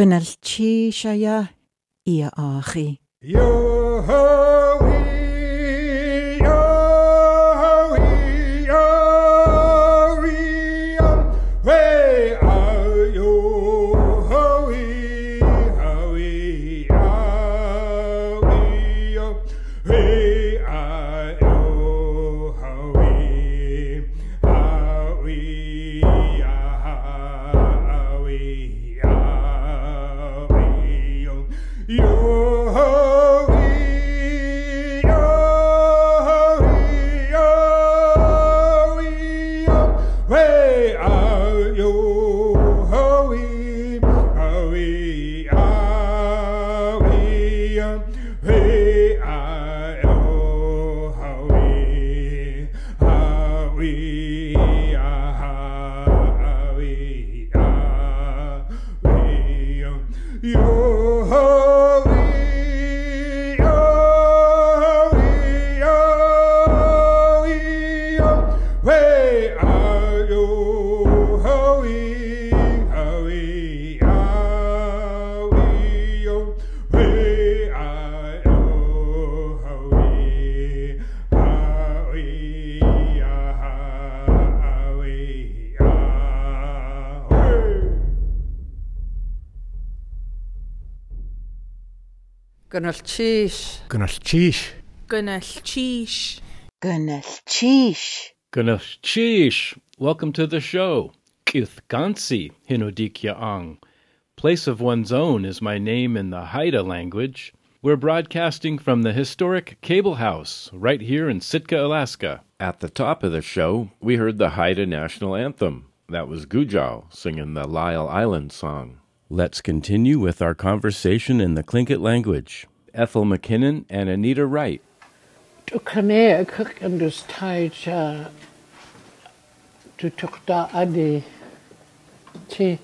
Gwynal ti siaia i a achi. Yo ho, Gynnal Chish. Gynnall Chish. Gynnal Chish. Gynnal Chish. Welcome to the show. Kithgansi Hinodikya Ang. Place of one's own is my name in the Haida language. We're broadcasting from the historic Cable House right here in Sitka, Alaska. At the top of the show, we heard the Haida national anthem. That was Guujaaw singing the Lyell Island song. Let's continue with our conversation in the Tlingit language. Ethel McKinnon and Anita Wright. Du kan jeg køkken du stager äh, du tukta adi ti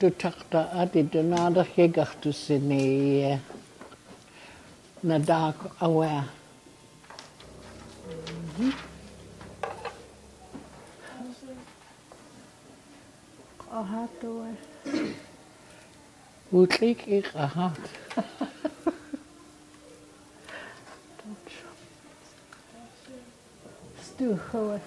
du tukta adi du nada hegach du sini na dag awe. Utlik ik ahat. Stu gewoon.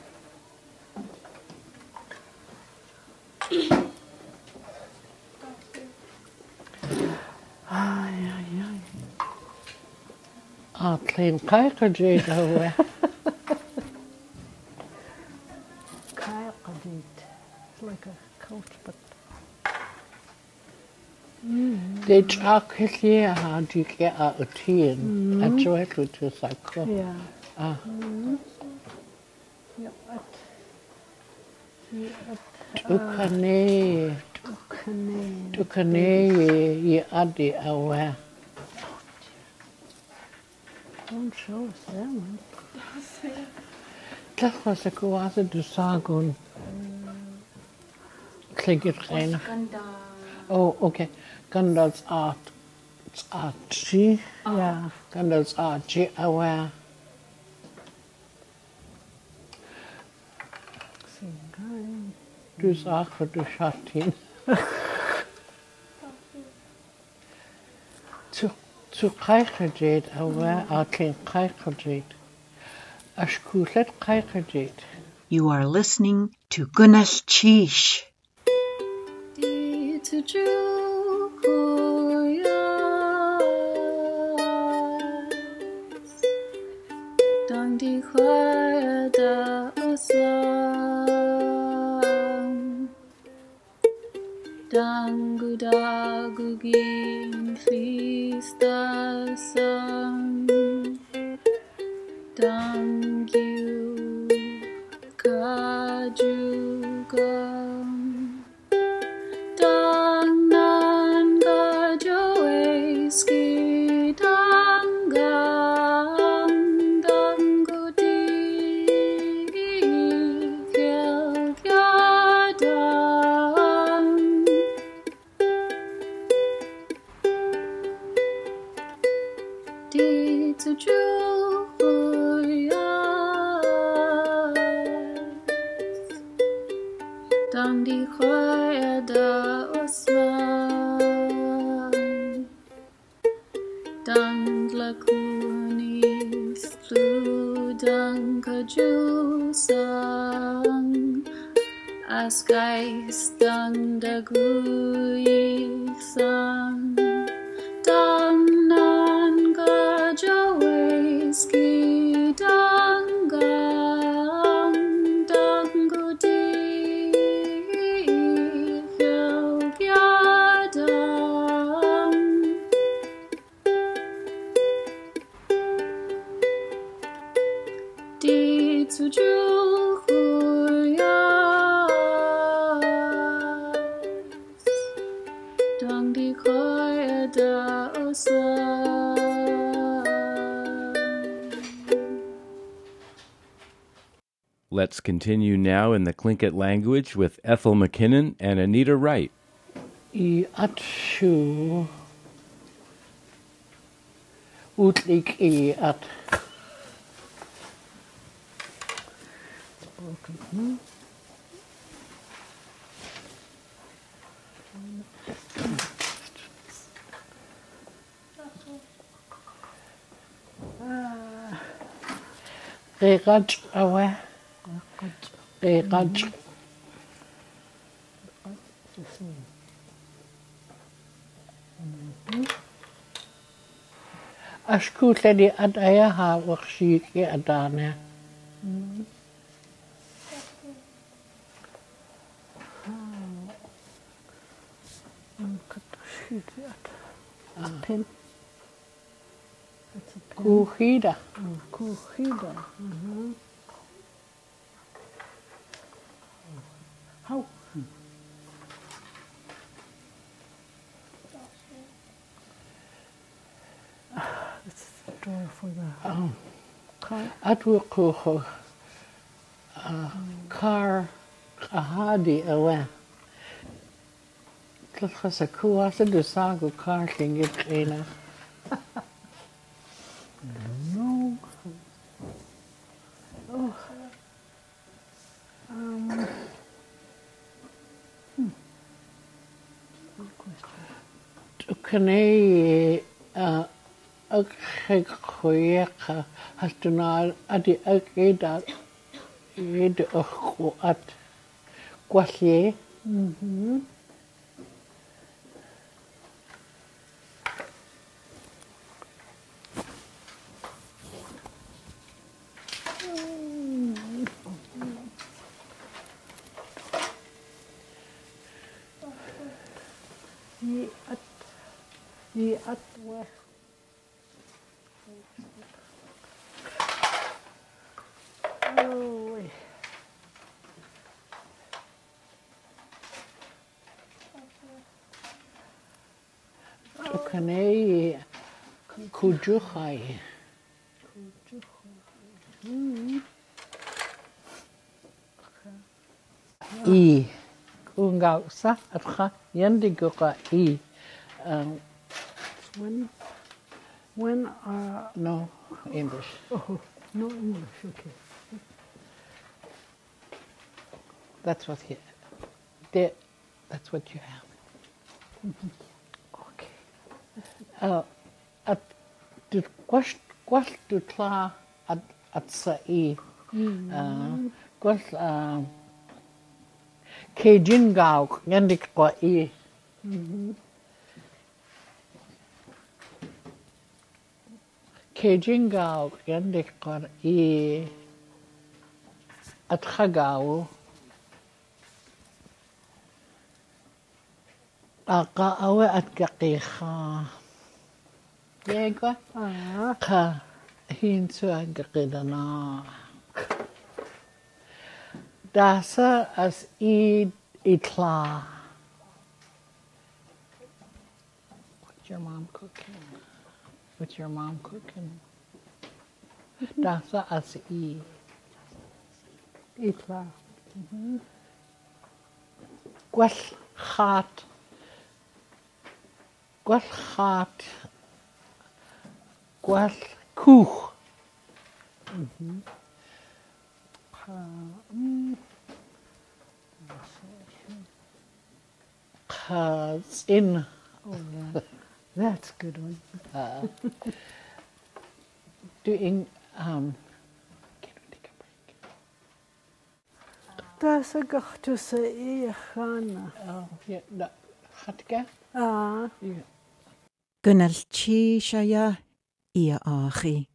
Ai ai ai. A klein kijker jeet awe. Kyle Qadid. It's like a coach, but Deci aceea adică a tien, a cevatul ce s-a Ah. Tukane, tukane e adi awa. Und so, sehr gut. Das war so quasi die Sagung. Klingt rein. Skandal. Oh, okay. Gandalf's art. It's archie. Oh. Yeah. Gandalf's archie awe. Du sagst, wat du schaut hin. Zu, zu krijgerjeet awe, a klein krijgerjeet. As koelet krijgerjeet. You are listening to Gynnal Chish. Dang Dang lakunis lu dang kajusang Askais dang dagui Let's continue now in the Tlingit language with Ethel McKinnon and Anita Wright. I atsju utlik i at Regat awe دقيقة أشكو لدي أدعيها وخشيكي أدانا كوخيدا كوخيدا Mhm. How? It's the door for the car. Atwa kuho. Car ahadi awe. Tlcha sa kuasa du sagu car lingit ena. Cynnu i a chegchwyecha hasdwna adi ag gyd a gyd o'ch gwad gwallu. Mm-hmm. Kujuchai. I. Ungau sa atcha yandigura i. Um, When when uh no English. oh no English okay. That's what he. There, that's what you have. Okay. Uh, at dy'r gwell, gwell dy'r tla at, at sa i. Mm. Uh, gwell uh, ceidyn gawch ngendig gwa i. Hmm. Ceidyn gawch ngendig gwa i. Atcha gawch. Aqa awe atgaqi khaa. Yegwa. Ka. Hin tuan gridana. Dasa as i itla. What's your mom cooking? What's your mom cooking? Mm-hmm. Dasa as i. Itla. Mm-hmm. Gwell chat. Gwell chat. гуал кух has in oh yeah that's good one. Uh, doing um Таса гартуса иахана. Аа, я хатга. Аа. Гүнэлчи шая ia á rí.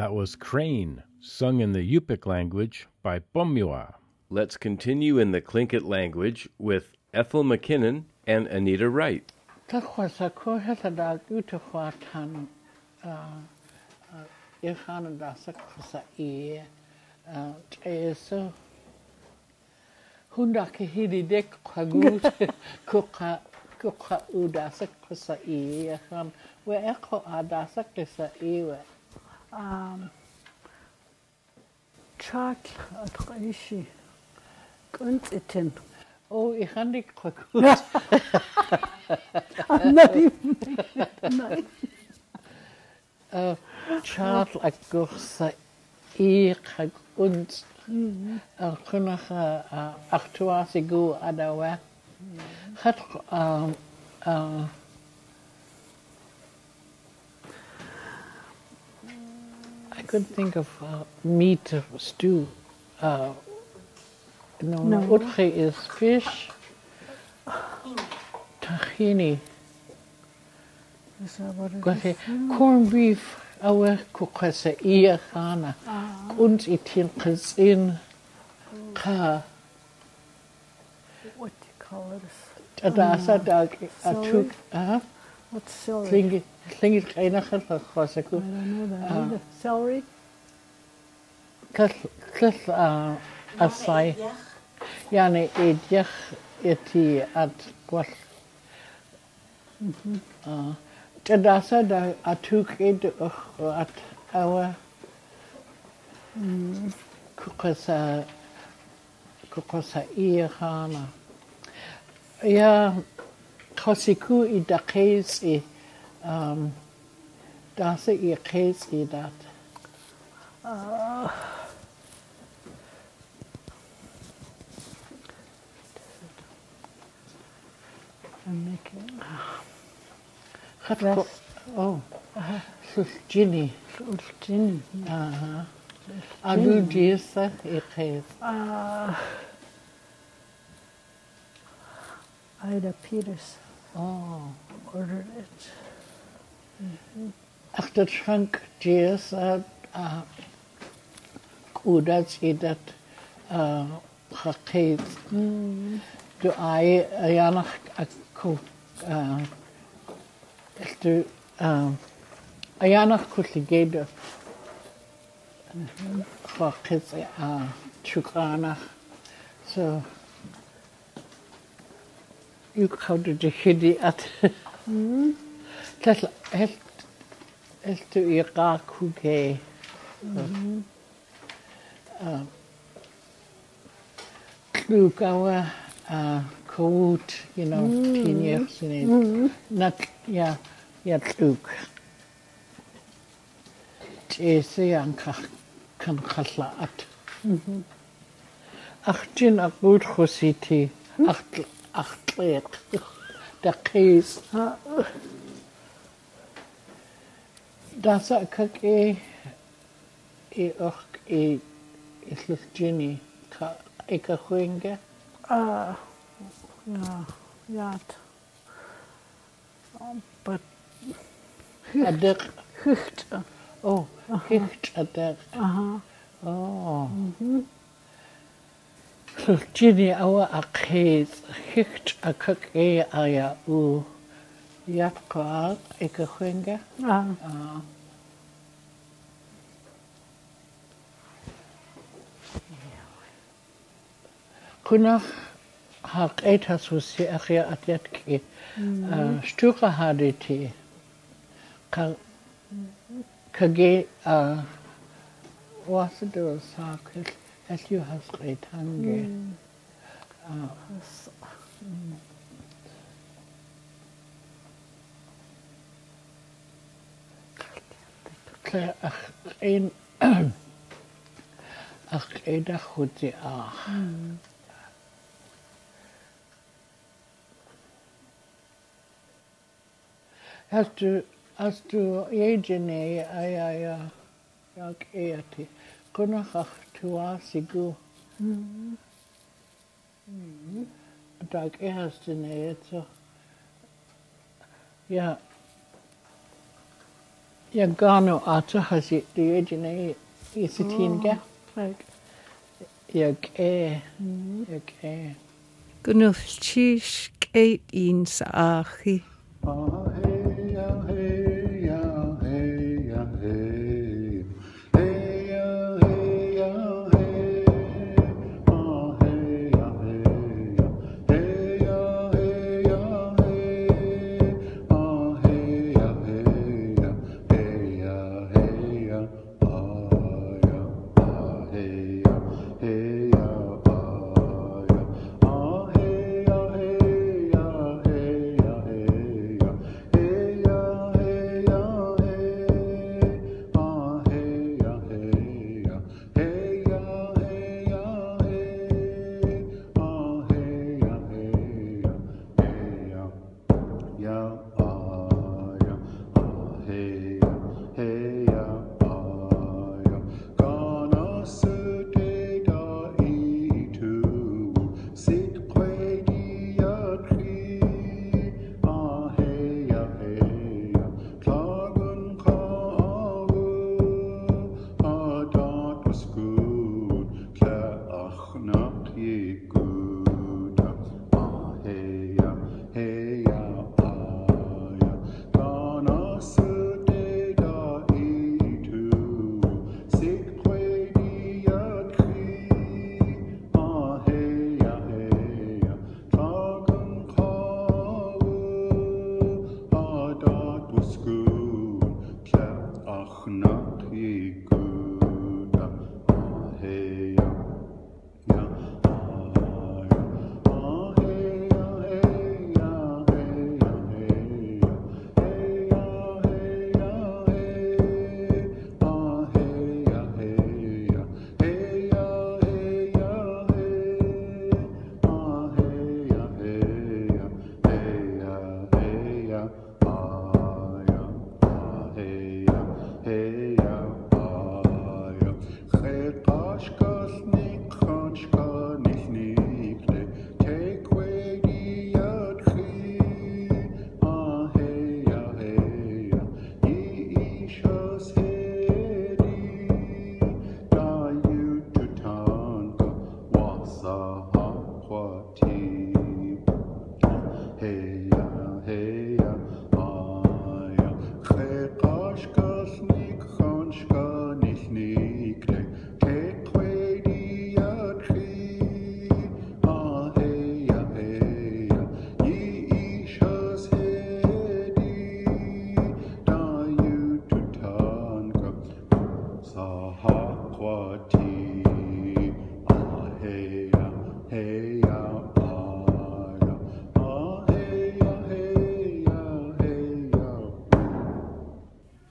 That was Crane, sung in the Yupik language by Bomua. Let's continue in the Tlingit language with Ethel McKinnon and Anita Wright. Ta chwasa ko heta da gwyta chwa tan uh, uh, i chan da sa chwasa i uh, so hunda ke hidi dek kwa kuka kuka u da i i we echo a da sa chwasa i we ჩაკ ატყა იში კონცეთენ ო იხანდი ყაკო ანარი ა ჩატ აკორსა იყა კონც ახნახა აქტუასიგუ ადავა ხატ ა i gw a da we. Chat um, uh, I couldn't think of uh, meat stew. Uh, no, no. Utche is fish. Tahini. Is that what it is? corned beef awe kukwasa iya khana. Und itin qizin ka What do you call it? tadasa dag Celery? atuk ah What's celery? Llyngi, llyngi llynach ar llachos ac... I don't know that. Uh, celery? Cyll a asai. Ia, neu eidiach i ti at gwell. Mhm. Ah. Dydasad a tŵgyd ych at awa. Mm. Cwcwsa... a i chana. Ia, khosiku i da qeis i um dasa i qeis i dat I'm making Khat oh. Ginny gin. aha adu disa i qeis Uh, Ida Peters. Oh. Ordered it. Achter Schrank Jess at uh, Kudat i dat uh, qeis du ai ayanach aku uh, du um, ayanach kulligede qeis uh, chukranach so ykkavdu det hedi at tällä helt helt i rakuke klukawa kout you know kinjersin nak ja ja kluk tese janka kan khalat achtin akut khositi achtin أخطيق دقيس داسا كاكي إي أخ إي إسلس جيني كا إيكا خوينجا آه يا يا but Adek. Hicht. Oh, Hicht Adek. Aha. Oh. Mm-hmm. Lljini awa aqhees hicht akakee aya u yatqaaq ikahuenga. Ah. Ah. Kunach haqeita susi akhia atletki hmm. ah, stuqa haditi kage wasdo sakil. as you have great hunger. Mm. Oh. Mm. Ach, ach, edach huti ach. Hast du, hast du jegene, ja, ja, ja, ja, ja, Kunachachtuasigu. Mm. Mm. Dag eerste nee, zo. Ja. Ja, gano ata hasi diegene isitinga. Like. Ja, ke. Ja, ke. Gunufchish kate in saachi. Oh.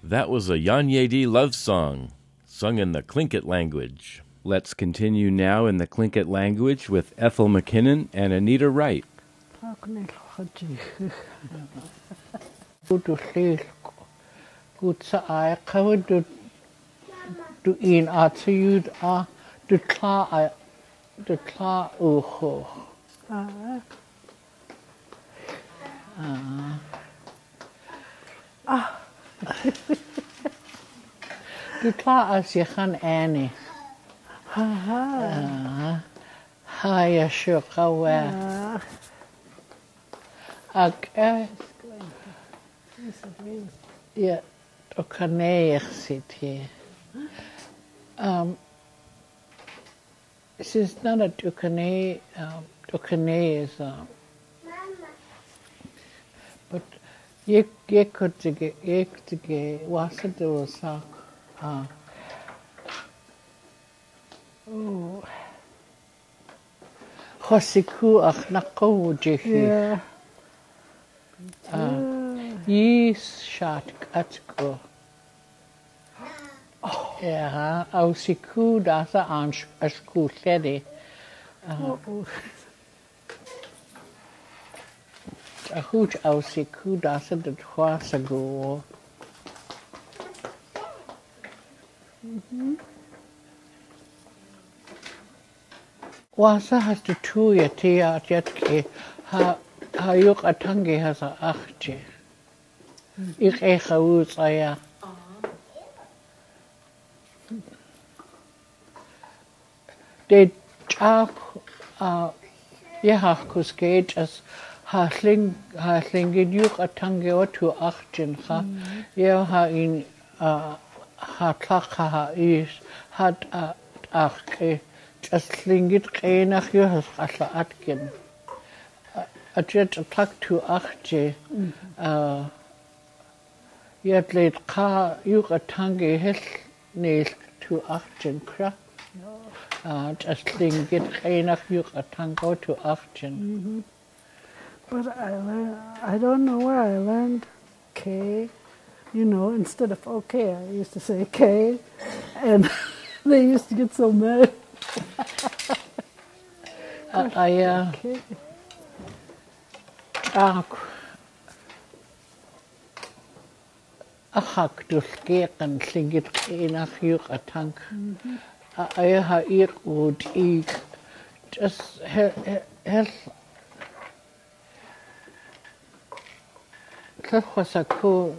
That was a Yanyedi love song, sung in the Tlingit language. Let's continue now in the Tlingit language with Ethel McKinnon and Anita Wright. Paknel Haji. Goed du lleel. Goed sa ai. Cawyd du... Du un a tiwyd a... Du tla a... Du tla ucho. Ah, Dikla asihan ääni. Ha ja shuka wa. Ak. Ja zit hier. Um, she's not a Dukanay, um, niet is, um, but jeg jeg kunde jeg kunde wasn't det var så ah oh хосику ахнаққуутихи а ис шатк атко я аусику даса анш ашкуллери A au Sécu danser de trois secours. Mm. Wasa has to two yeti at yetki ha ha yuk atangi has a achti. Ik echa uz aya. De chap a yehach kus haasling haaslingidjuq attangewa tu aqtinqa yeo mm. ha in haatlaqha ha is hat aqqi taslingit qeenaq yo hasqalla atkin atjet atlak tu aqti mm. yadleit qa yuq attange hell neil tu aqtinqa taslingit qeenaq yuq attangewa tu aqtin But I learned, I don't know where I learned K. You know, instead of okay, I used to say K. And they used to get so mad. I uh, K. Ac a chacdwll gegan llygyd chénach yw a tank. A ai ha i'r wd i just hel kafkasako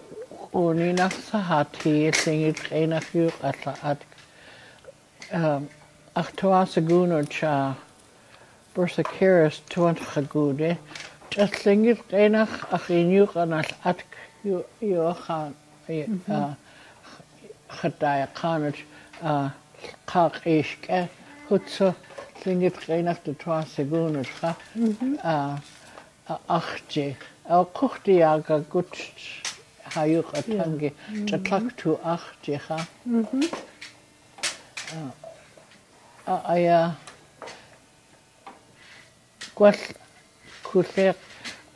uninasahati singit enafyur atla at achtoa sagunor cha bursa keris tuan chagude just singit enach achinur anal at yuachan chadai chanat kak ishke hutsa singit enach de tuan sagunor cha achjich оқухтиага гутч хаюга танги татлакту ахтиха а ая гол хүлээ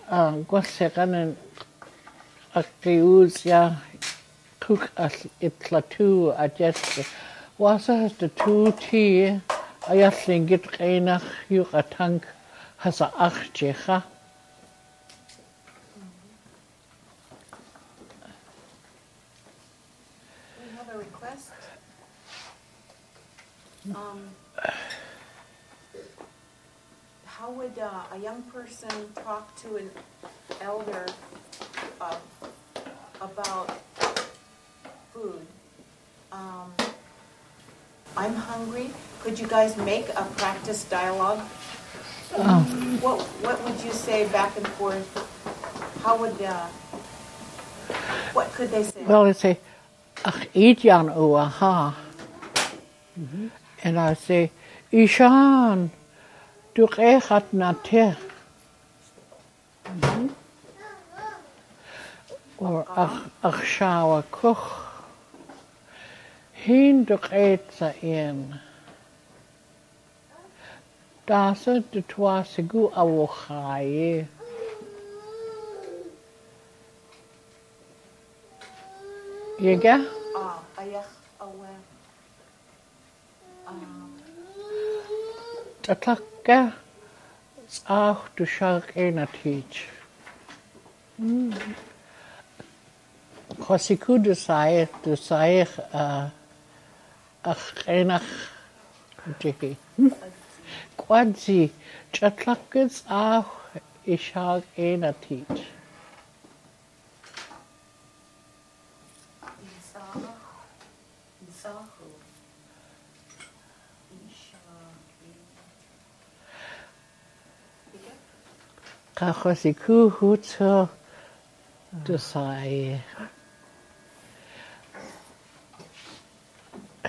а гол сеганын актиус я кук ал иплату аджест wasa has the two tea ayallingit qinaq yuqatank hasa akhjeha person talk to an elder uh, about food? Um, I'm hungry. Could you guys make a practice dialogue? What What would you say back and forth? How would uh, what could they say? Well, they say, ach idian o aha. And I say, Ishan, du rechat na Or ach, ach shawa kuch. Hin du in. Dasa de twa segu awochaye. Yega? Ah, ayach awe. Tataka ach du shark ena teach. Chosiku du saich, du saich uh, ach enach dihi. Kwadzi, chatlakis ach i shark ena teach. Isah, Isahu, Isha, Ka chosiku hutso du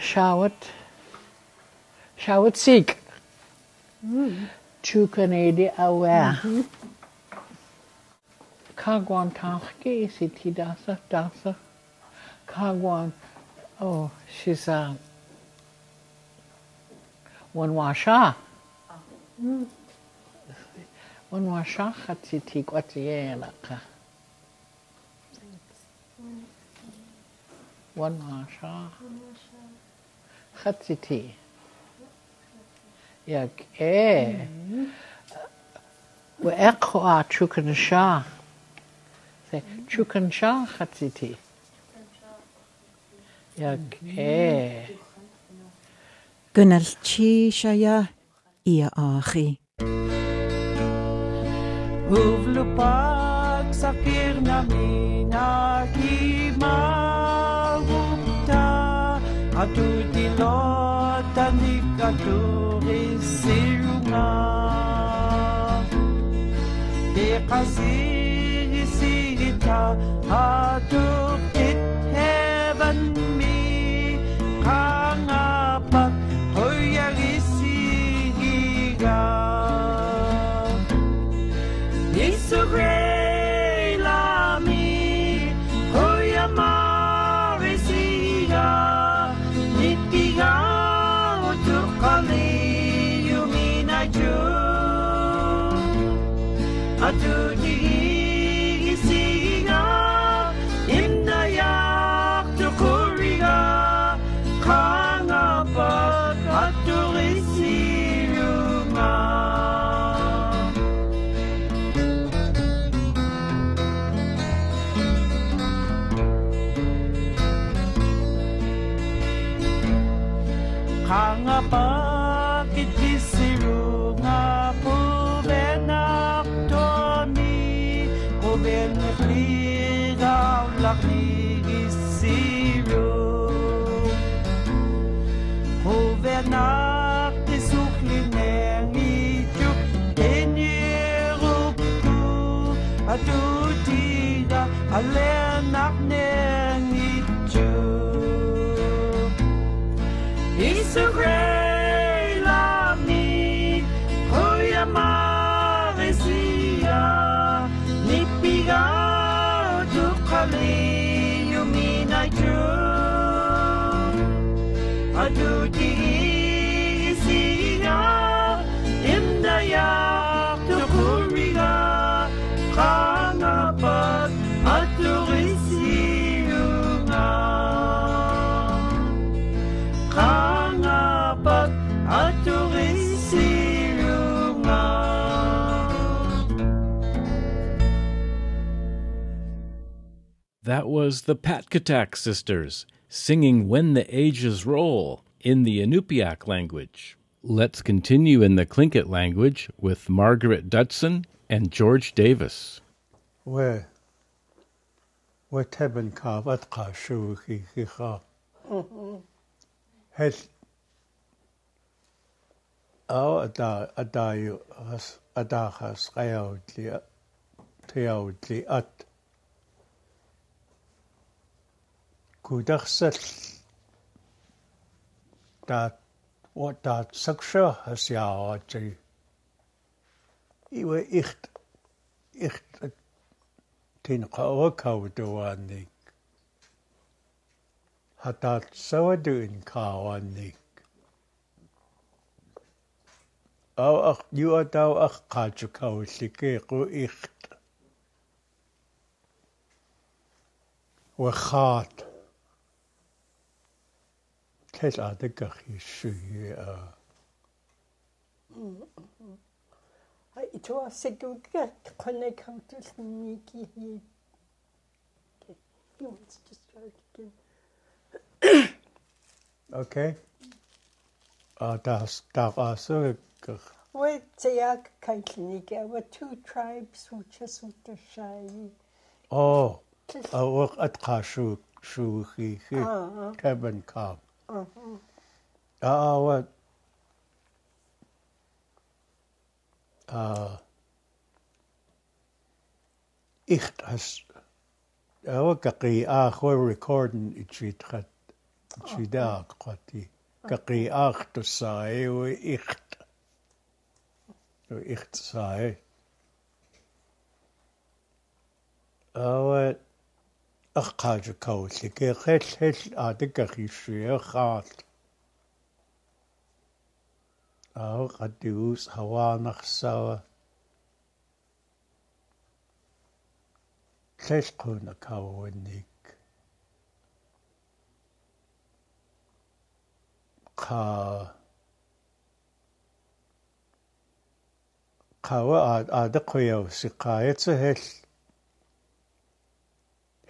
Shawat, shawat sig. Hmm. Chukanedi awe. Hmm. Kagwan tachke siti dasa dasa. Kagwan, oh, she's uh, one washa. One washa hatsi ti חציתי. יגעה. ואיך רואה צ'וקנשה? זה צ'וקנשה חציתי. יגעה. גנלצ'י שיה, איה אחי. ובלופק ספיר נמינה כמעט Att du tillåta diktatorer silunga Dekasiri sita Att du That was the Patkatak sisters singing When the Ages Roll in the Inupiaq language. Let's continue in the Tlingit language with Margaret Dudson and George Davis. ayau kudarsal taat taat saksha hasiaaratsagi iwa iht iht tin qaorakautawaannik hataat sawaduin kaawaannik ау ах юатау ах қаачукауллики қу ихт вахаат хэл адагах ишүү аа а итоасэгүүгээ коннекаутэлники юмс чистэргийн окей а тас тавасэгэр Wait, jag kan klinika. Det var two tribes som tjäsade sig. Åh, och att kashu shuhi hi kaben kab. آه آه واد آه echt has awa kaqi aach wa recording ichit khat ichida qati kaqi aach to sai wa echt to echt sai awa эггаажукауллик эггэлл аатаккахиссуяхаарл аа гаттиус хаваанарсава лэлхуна кауунник ка. Кава аадаккуяусиккаатсахэл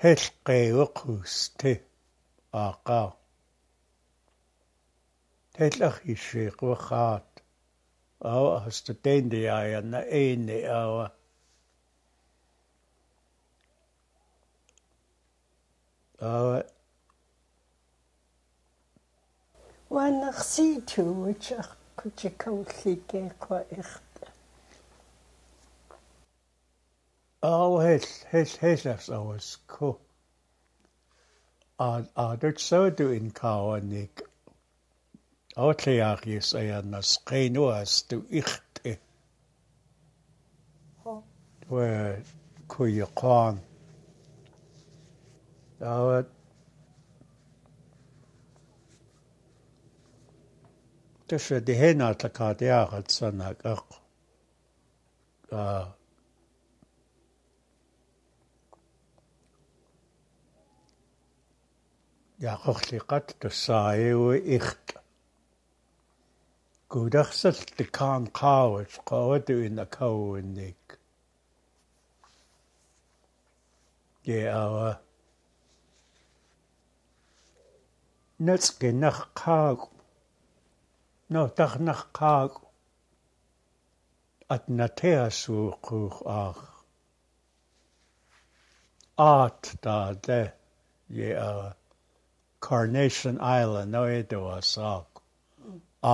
хэлкъеуэкъусти аакъаа тэлах ишэкъуахаат аава хастатендиаянна эйни аава аава уаннарсиитууч аккутикаулликеэкъуа эр Oh, hell, hell, hell afs oes, co. A, a dwi'n so dwi'n cael yn ig. O lle ag i sei yn ysgein o as dwi'n ichdi. Dwi cwy y cwan. A Dwi'n siarad i hyn at y cadiach at synag. A яақорлиқат тассааиуи ирт гударсалт каан қаавэч қавату инакауунник геава нацгинах қааг нотарнах қааг атнатеасууқуух аах аат таадэ геава Carnation Island noiduasaaq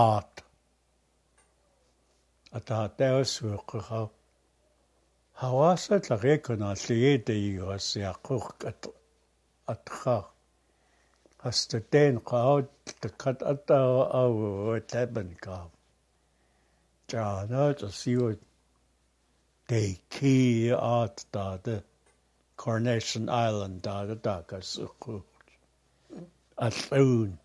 aat атаатаусууққаа хаваасаллариакунааллигиитаигуассиаққуққат атхаа хастатэн қаут таккат атаа ауу табанкаа чаанаат асиу they key out the Carnation Island da da da ka sukku a llawn.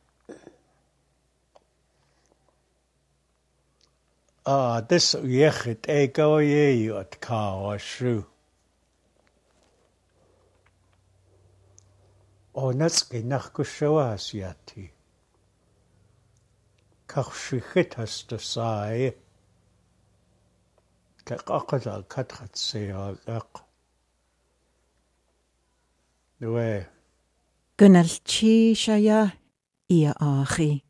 A dys o iechyd e goi ei oed cael a siw. O nes gynnach gwsio asiati. Cach sichyt as dysau. Cach aqad al cadchat seo ag aq. Dwi gynnal chi siaia i a chi.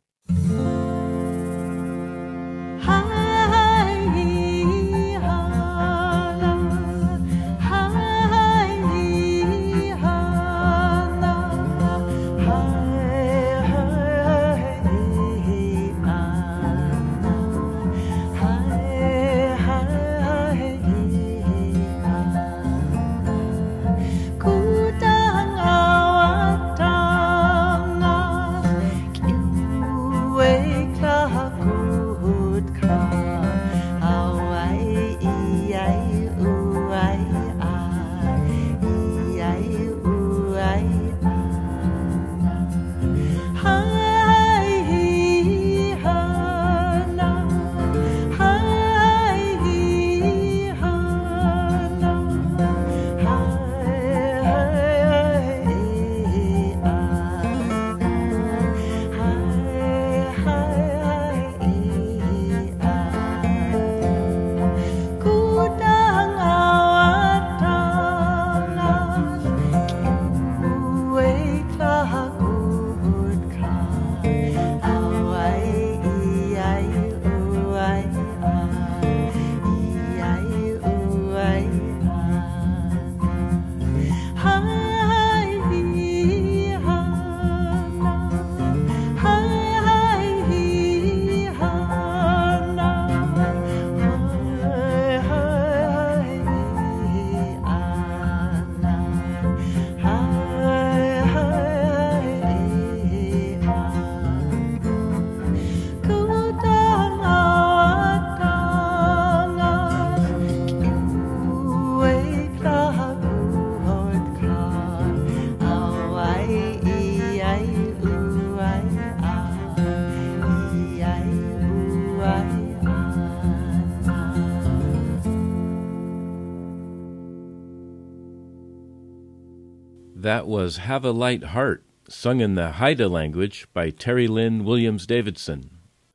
That was Have a Light Heart, sung in the Haida language by Terri-Lynne Williams Davidson.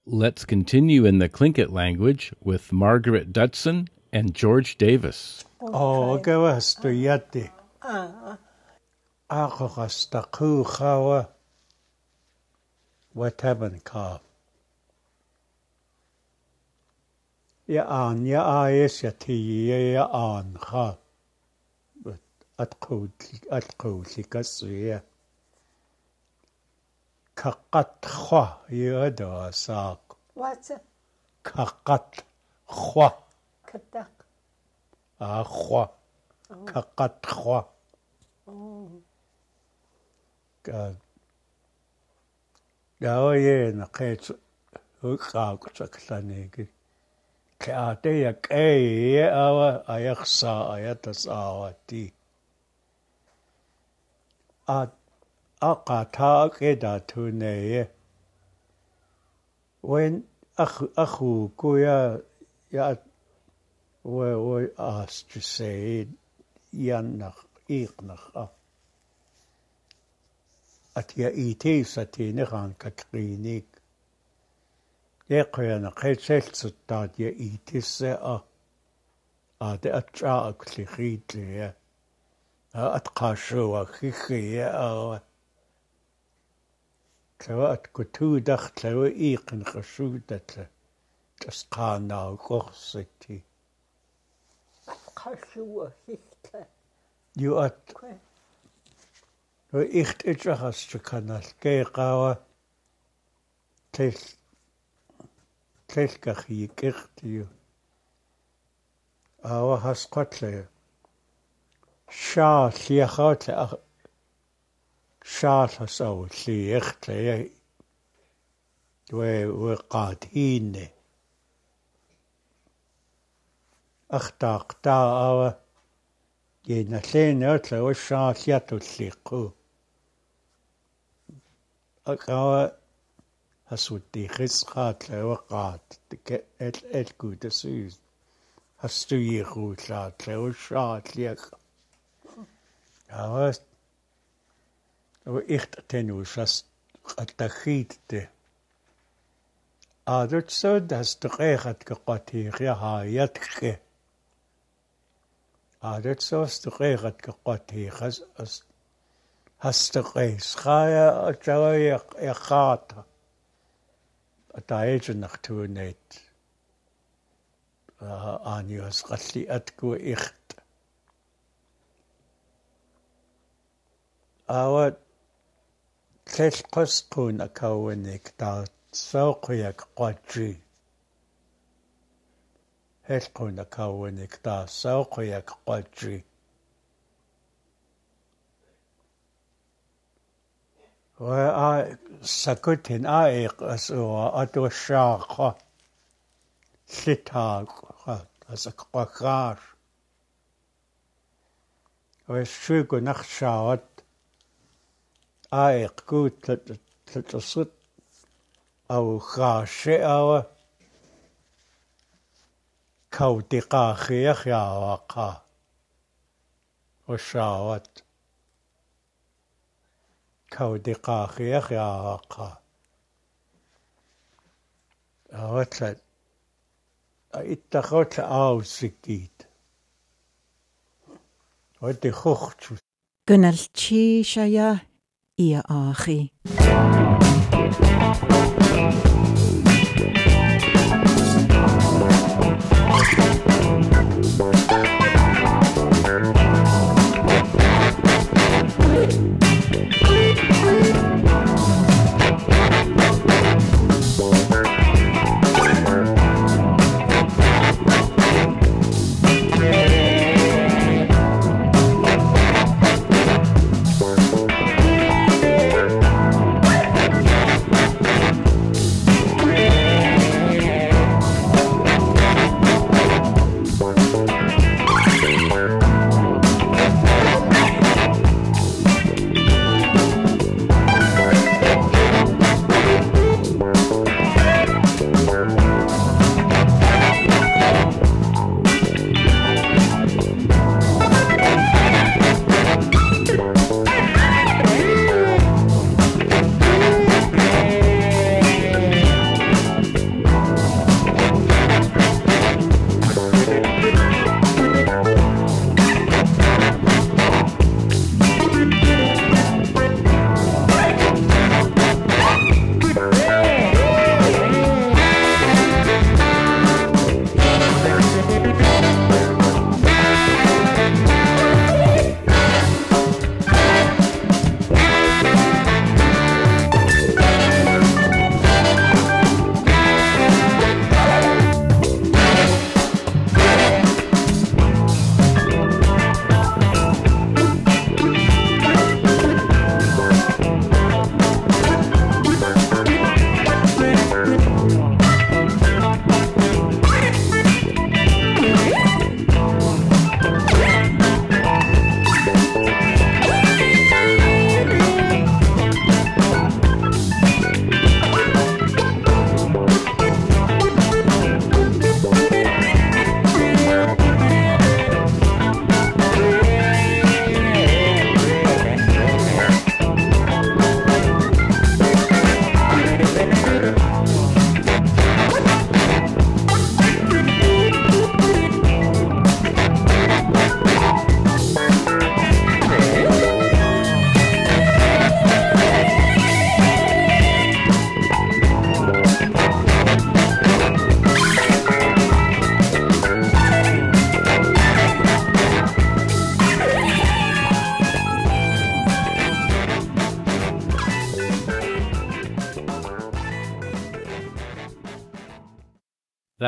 Let's continue in the Tlingit language with Margaret Dudson and George Davis. O, gawas dy iadi. Ach as da cw chawa. Wat hebben ka. Ja aan, ja aes ja ti, ja aan cha. At cwd, at cwd li gaswi. Caqat chwa, i ydo a sag. what's it? Caqat chwa, Kadak. a chwa. kaqatqua ka yaoye na qet uqaqsaklaniga kaate ya kee awa ayaqsa ayatasawati a aqata qeda tuneye when akhu akhu kuya ya we we asked to say yanach iqnach a at ya ite satine ka атқууликассуя каккатхва иадаасаақ ваца. Каккатхва каттақ. Аахва каккатхва ка. Даоена кэц укаақсакланиги каатея кэйе ава аярсаа аятас аавати а акатаагеда тунее when ах аху куя я ой ой астрисей яннах иqnах а. Атия итейсатинеран какриник яқяна қэлсэлцуттаат я итиссе а. А де атчаа аклихитлия атқаашуа хихия ара клават кутуудах клава ииқин қассуутатла тасқаанаа корсити атқаашуа хихта юат ихт ичахасчу канал гееқава тел телкахи гертиу ава хасқатлаа шаал лиахаатла шаалхас ау лиэхтла я дуэ уэккаат хиинне ахтаақ таа аава геналлеэне атла уссаарлиатуллиикку акава хасутти хисгаатла уэккаат тке эл элгуутасуус хастуиерууллаатла уссаарлиакка аваас ихт тэнүсас qataggiitte aadutsuud hastuqeeqat keqatiiqiahaayatkke aadutsuus tuqeeqat keqatiiqas hastuqeisqaaya atagayaq eqaata ataayejanaqtuunait aaniuas qalli atku iq аава лэлқэсқуун акауаник таа саоқиак қуатжи хэлқуун акауаник таа саоқиак қуатжи аа сакутин аэк асуа атуашаақа литаақа асаққақаар ой шүүгү нахшаават аэккуут латерсут аугаашеава каутиқаахиахяаваа ошаават. Каутиқаахиахяаваа аватлат иттахот аусиккит ойте хохчу гүнэлчи шая 你啊，嗨。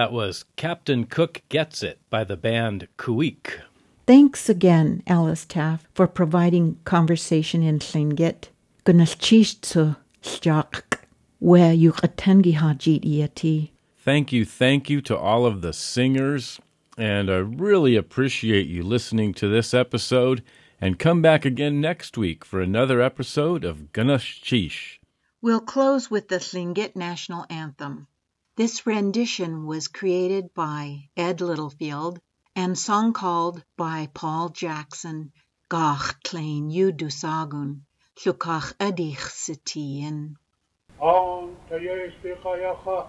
That was Captain Cook Gets It by the band Kuik. Thanks again, Alice Taff, for providing conversation in Tlingit. Gunalchishtu Sjak, where you atengi hajit iati. Thank you, thank you to all of the singers, and I really appreciate you listening to this episode. And come back again next week for another episode of Gnashchish. We'll close with the Tlingit National Anthem. This rendition was created by Ed Littlefield and song called by Paul Jackson, Gach Tlain Yudusagun, Llukach Adich Sitien. On tayesh tayesh.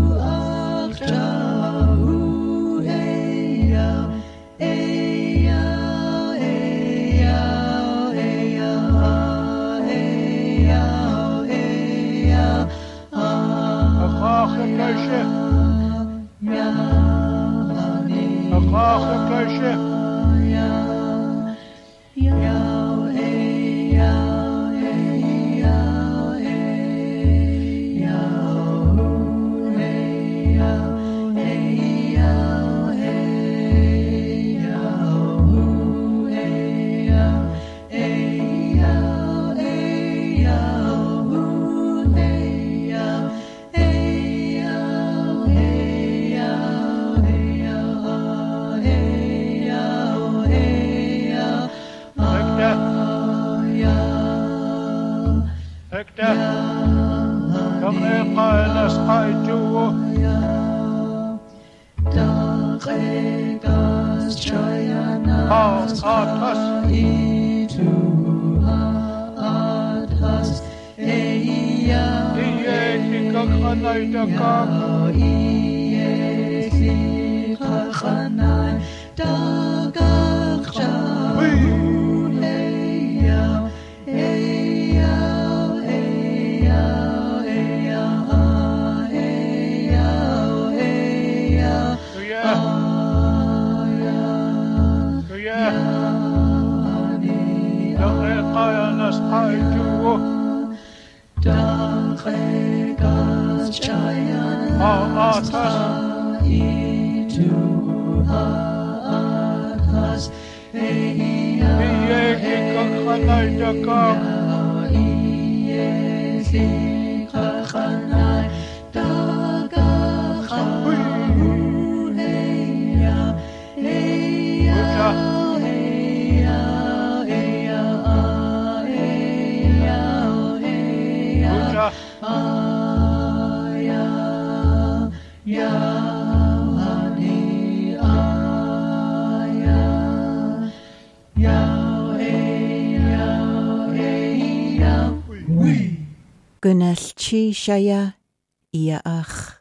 Sprache, tikakhanay dakak. ישעיה, יהיה אח.